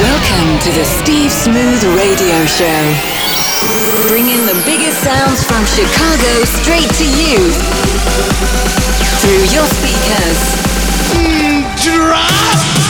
Welcome to the Steve Smooth Radio Show. Bringing the biggest sounds from Chicago straight to you. Through your speakers. Mm, drop!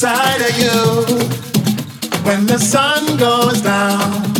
inside of you. When the sun goes down.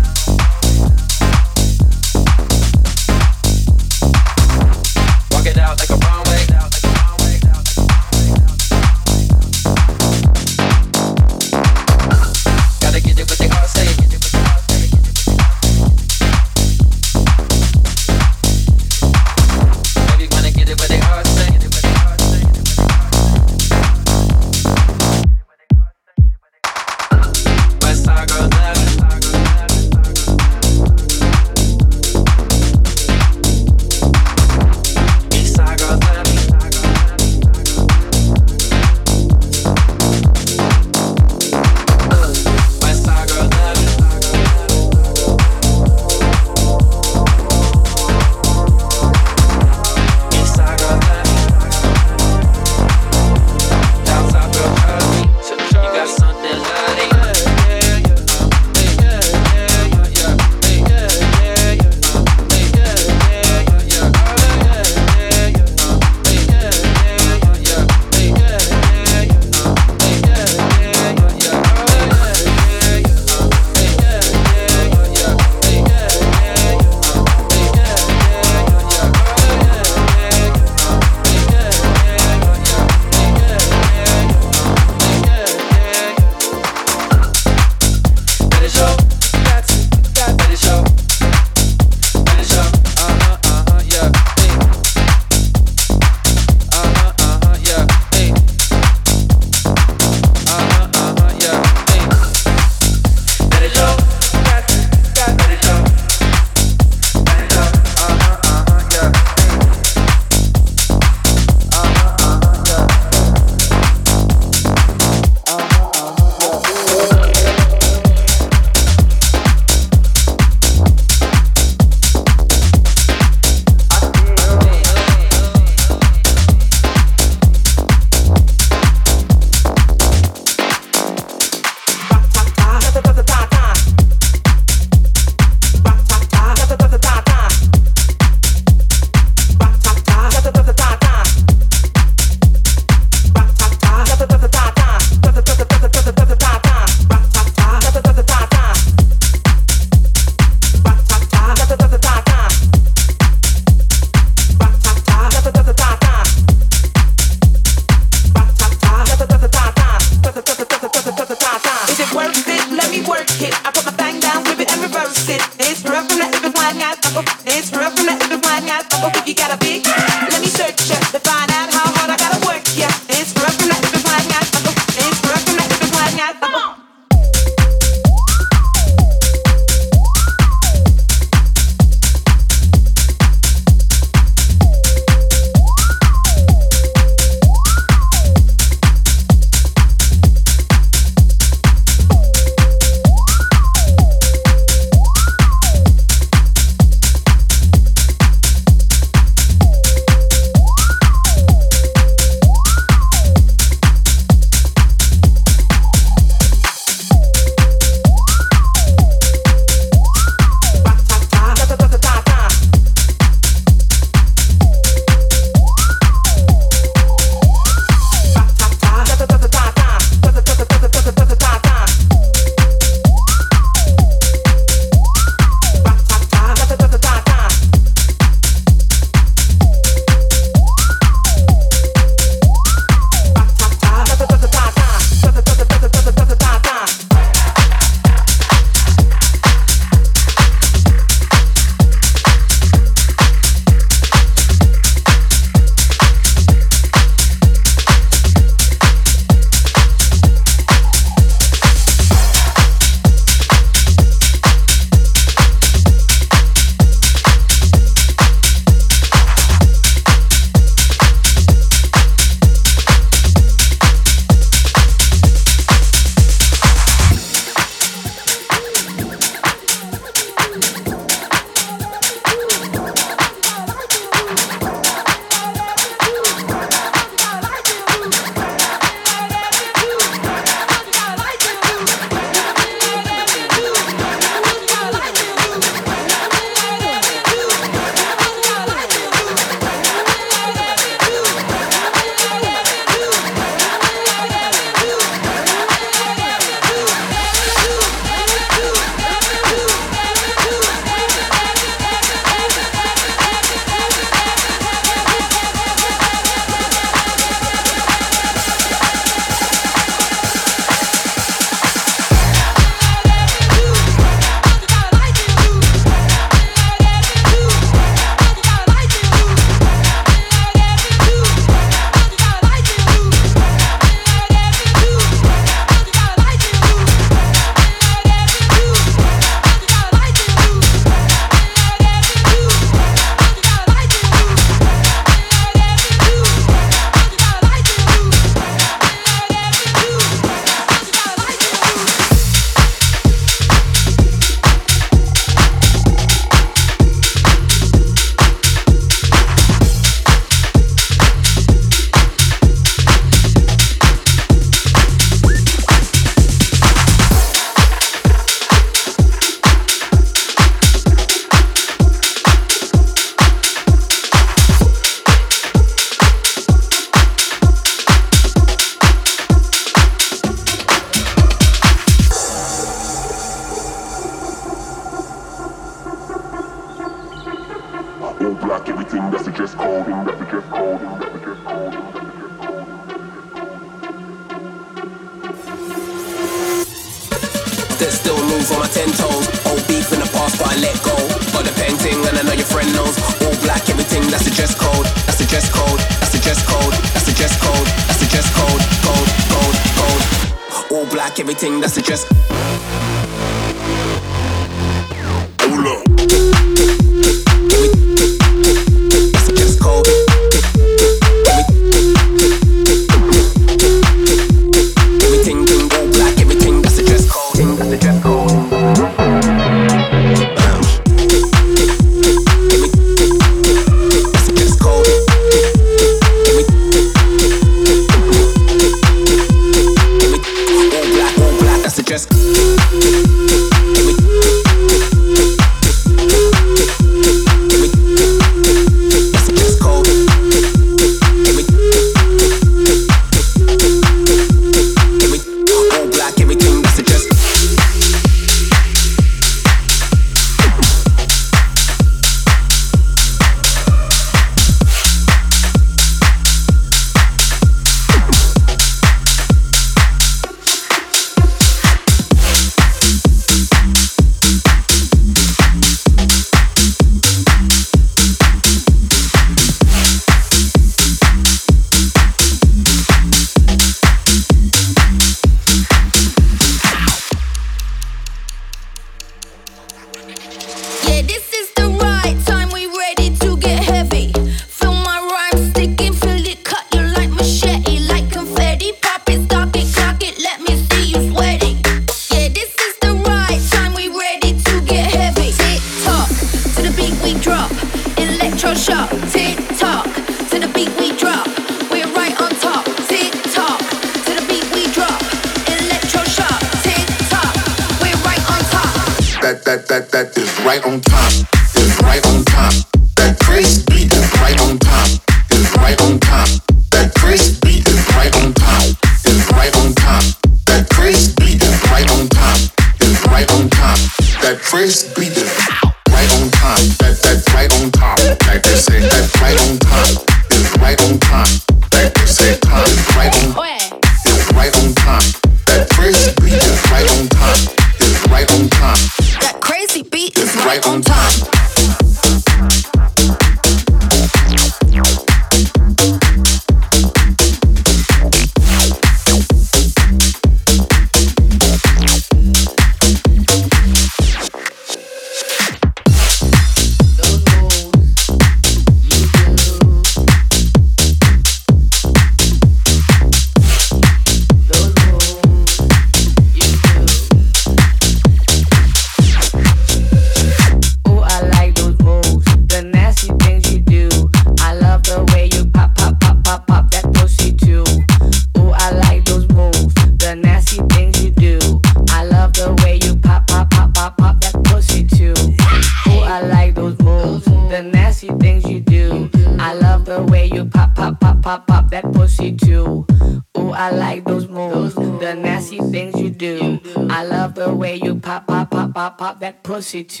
That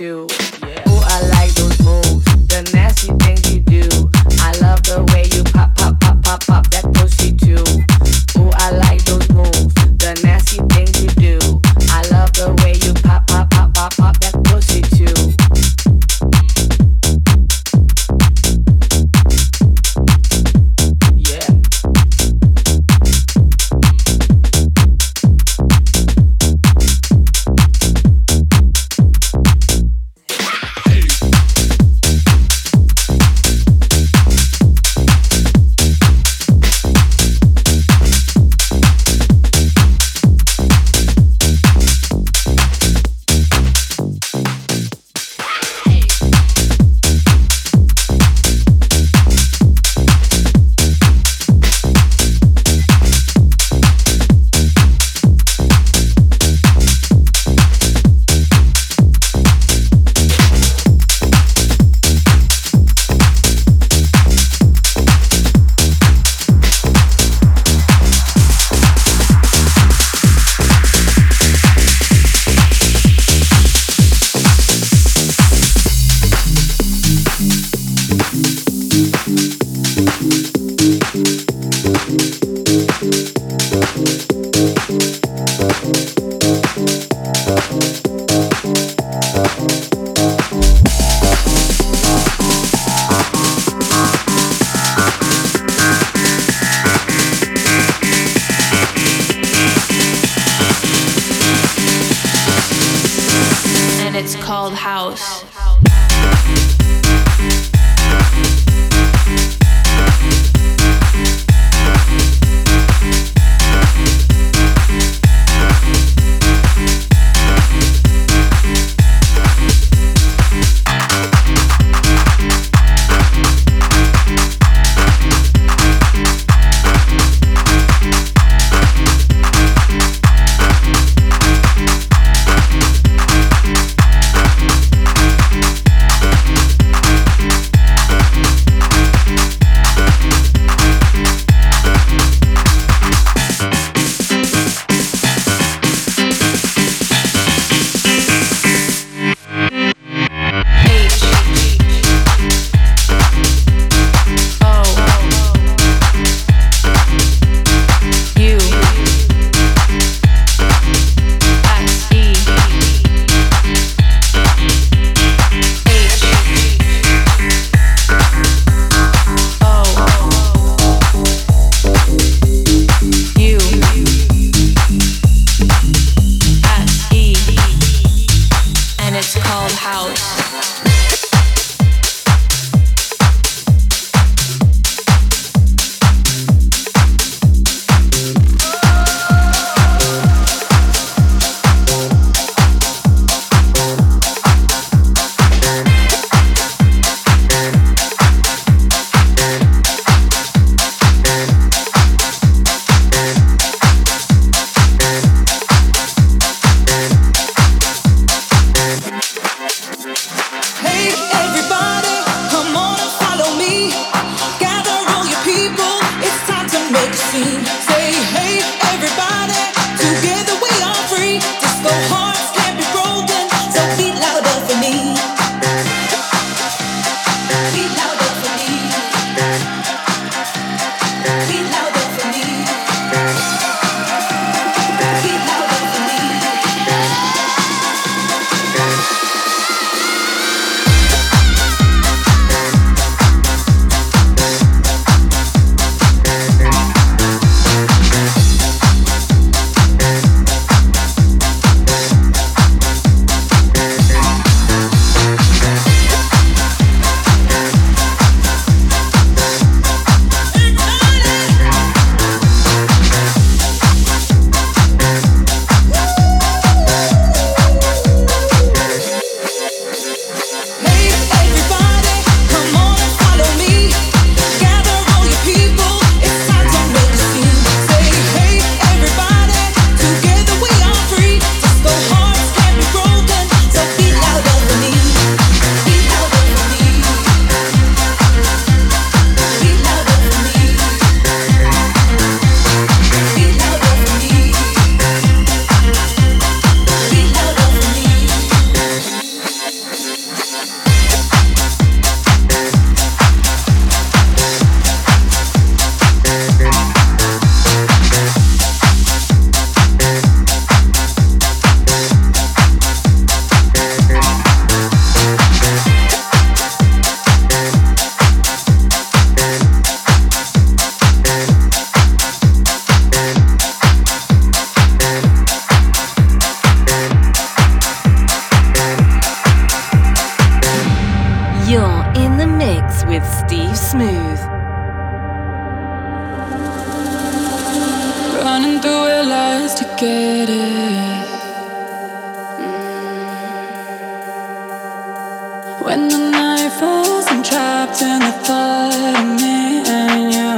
When the night falls, I'm trapped in the thought of me and you.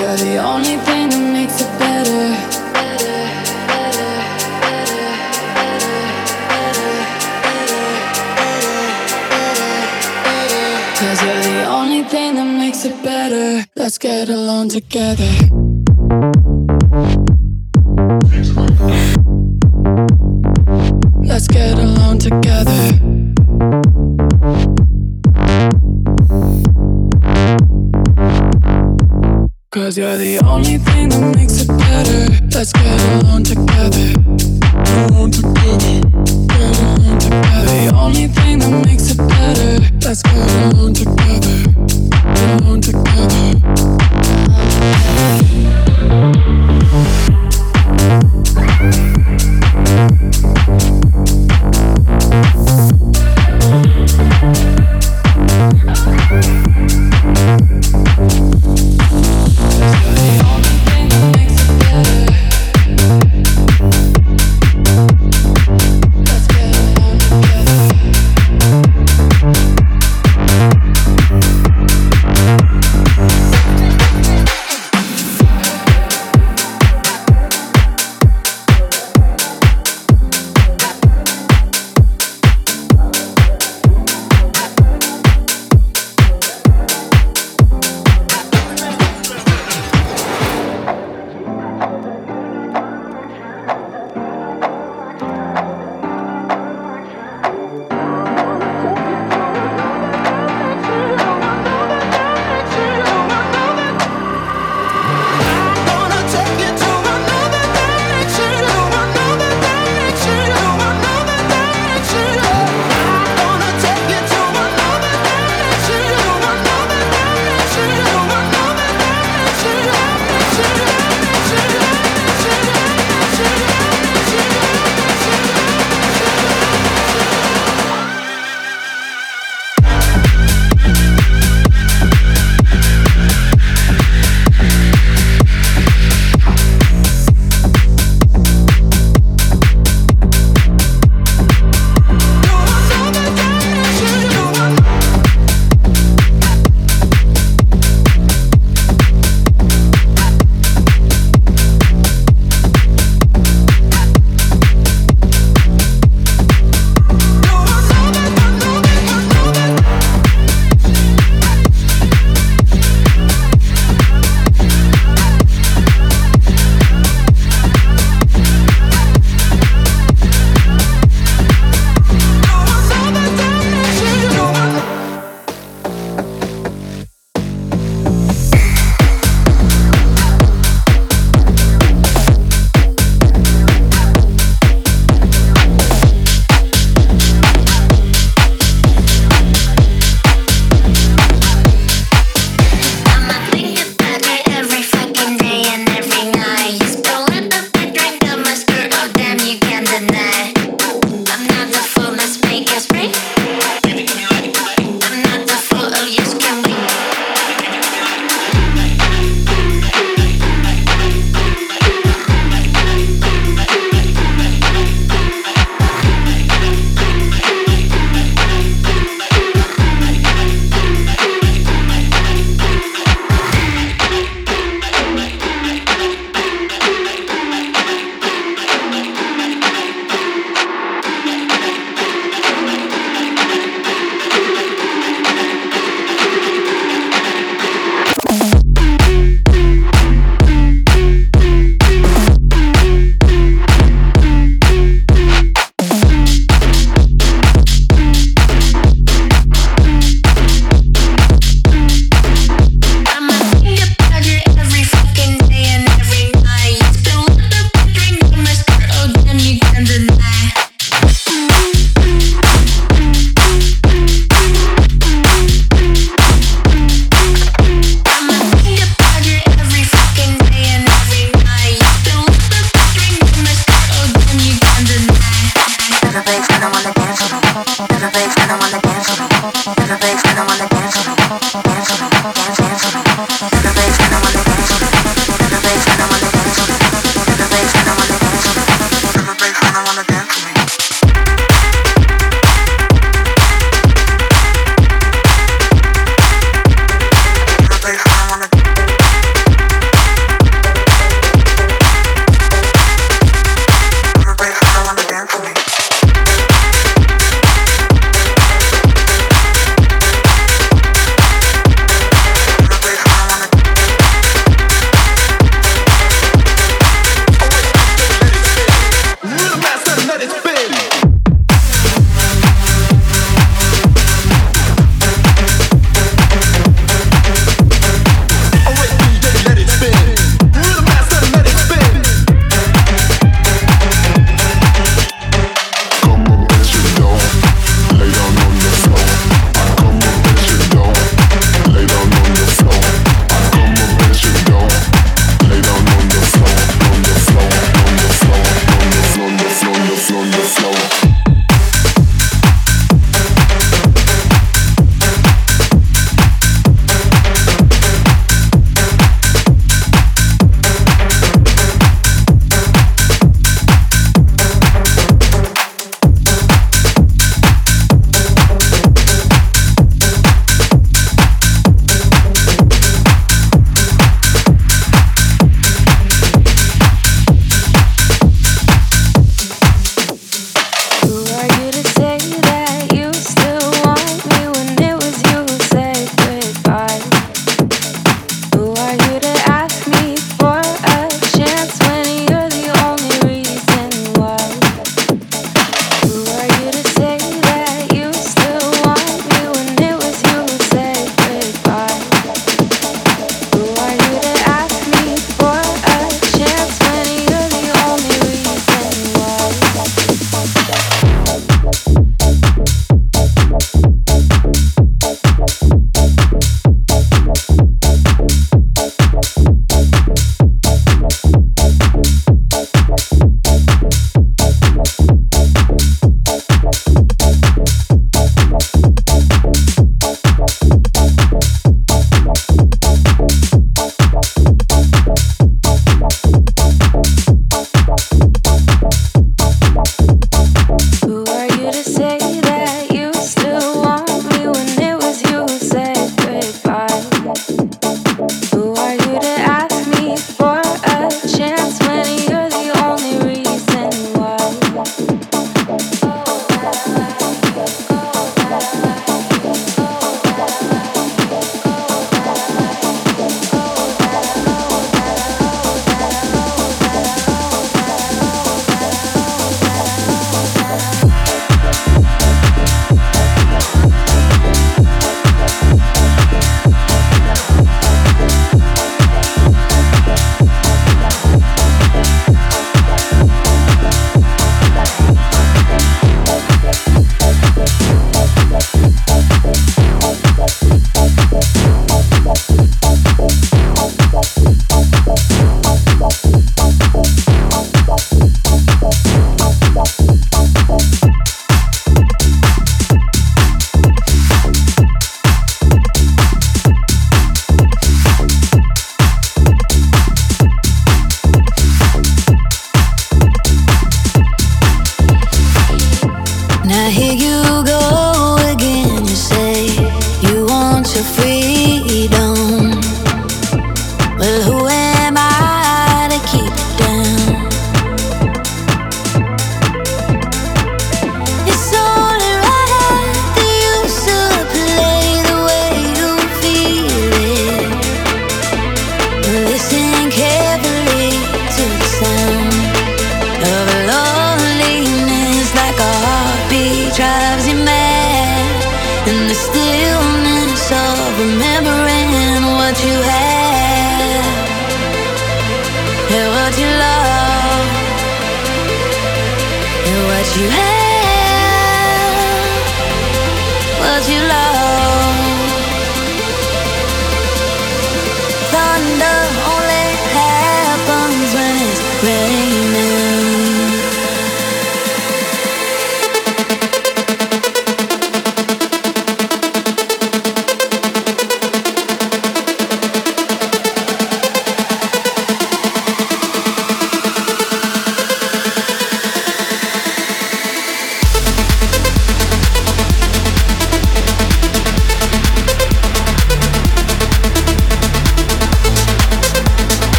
You're the only thing that makes it better. You're the only thing that makes it better. Let's get alone together.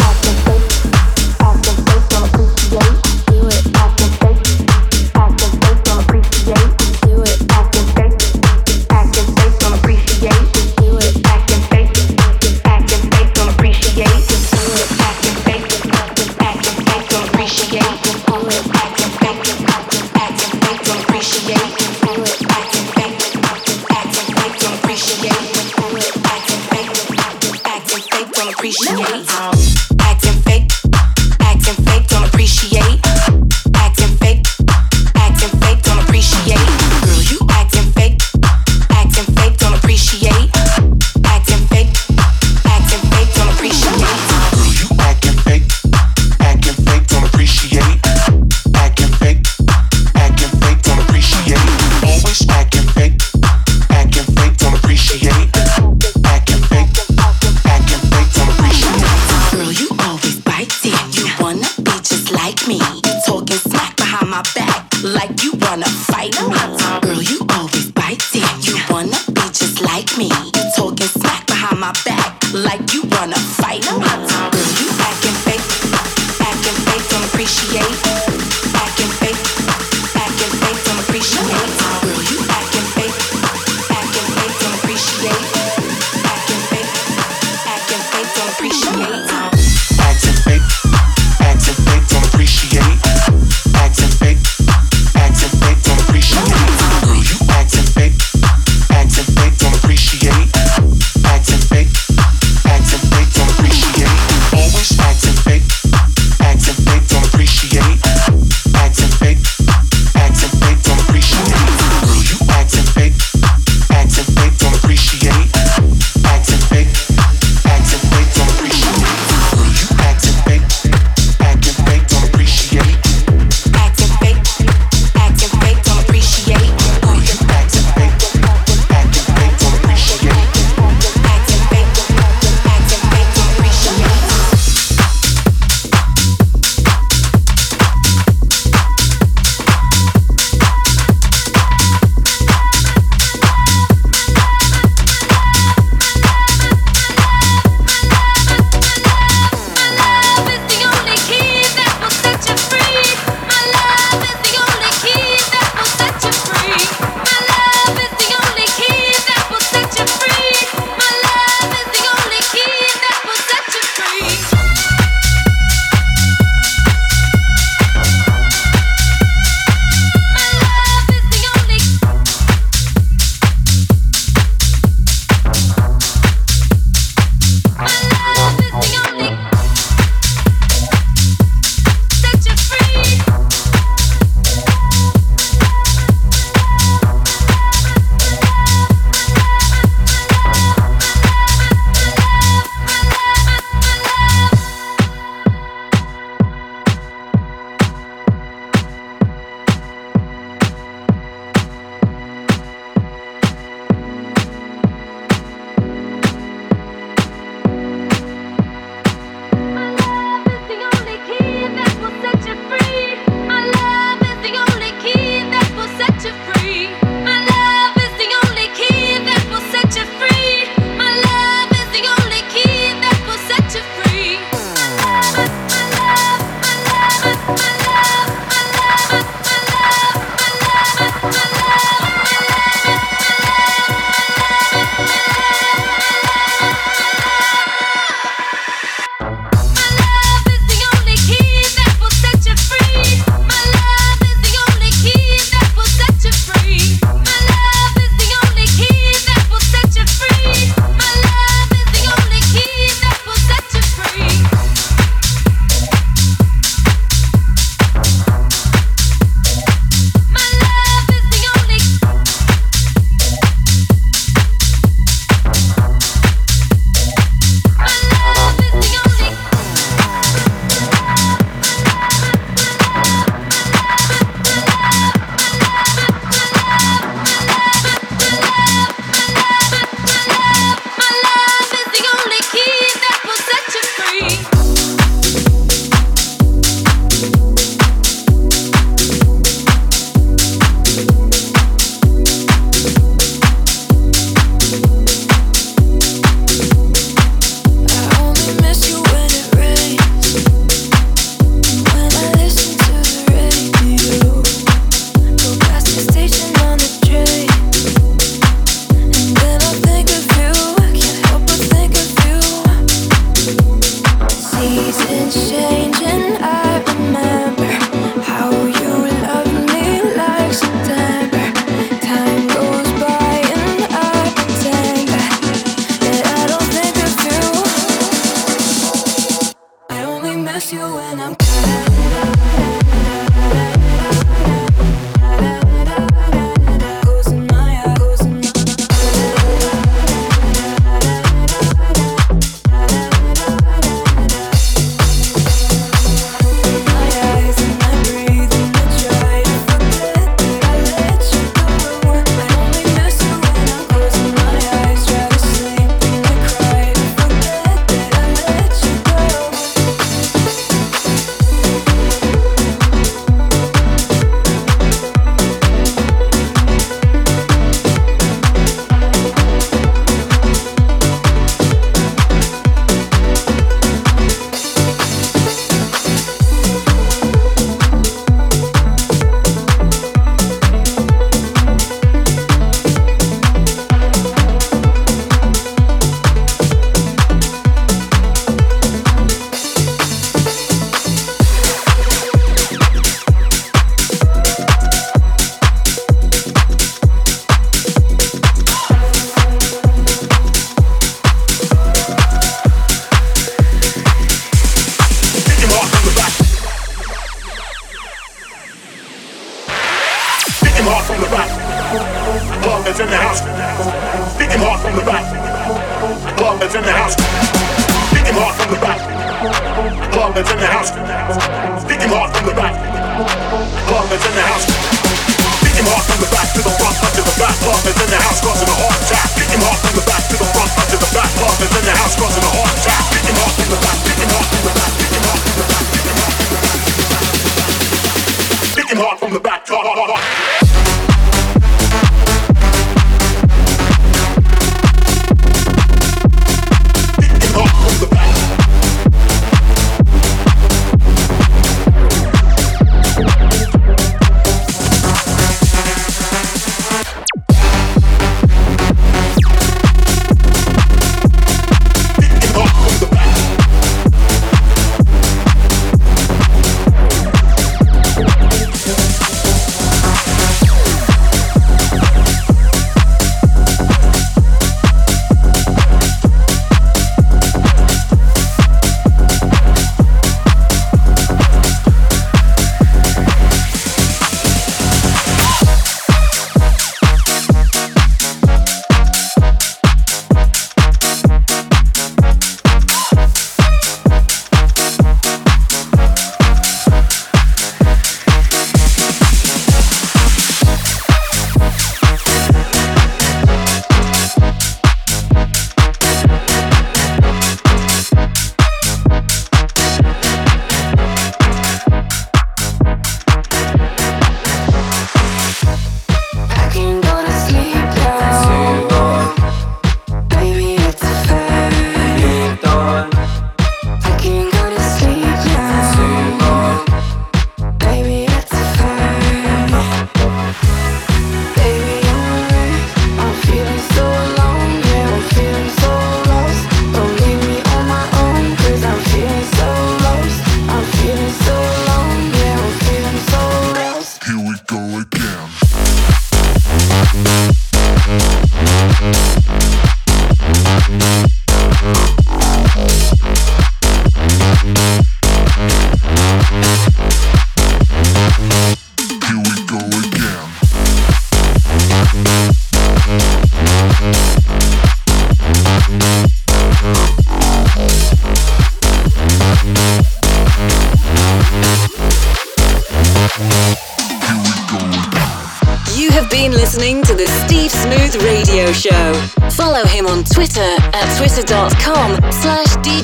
Acting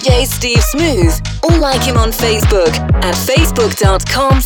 DJ Steve Smooth. Or like him on Facebook at facebook.com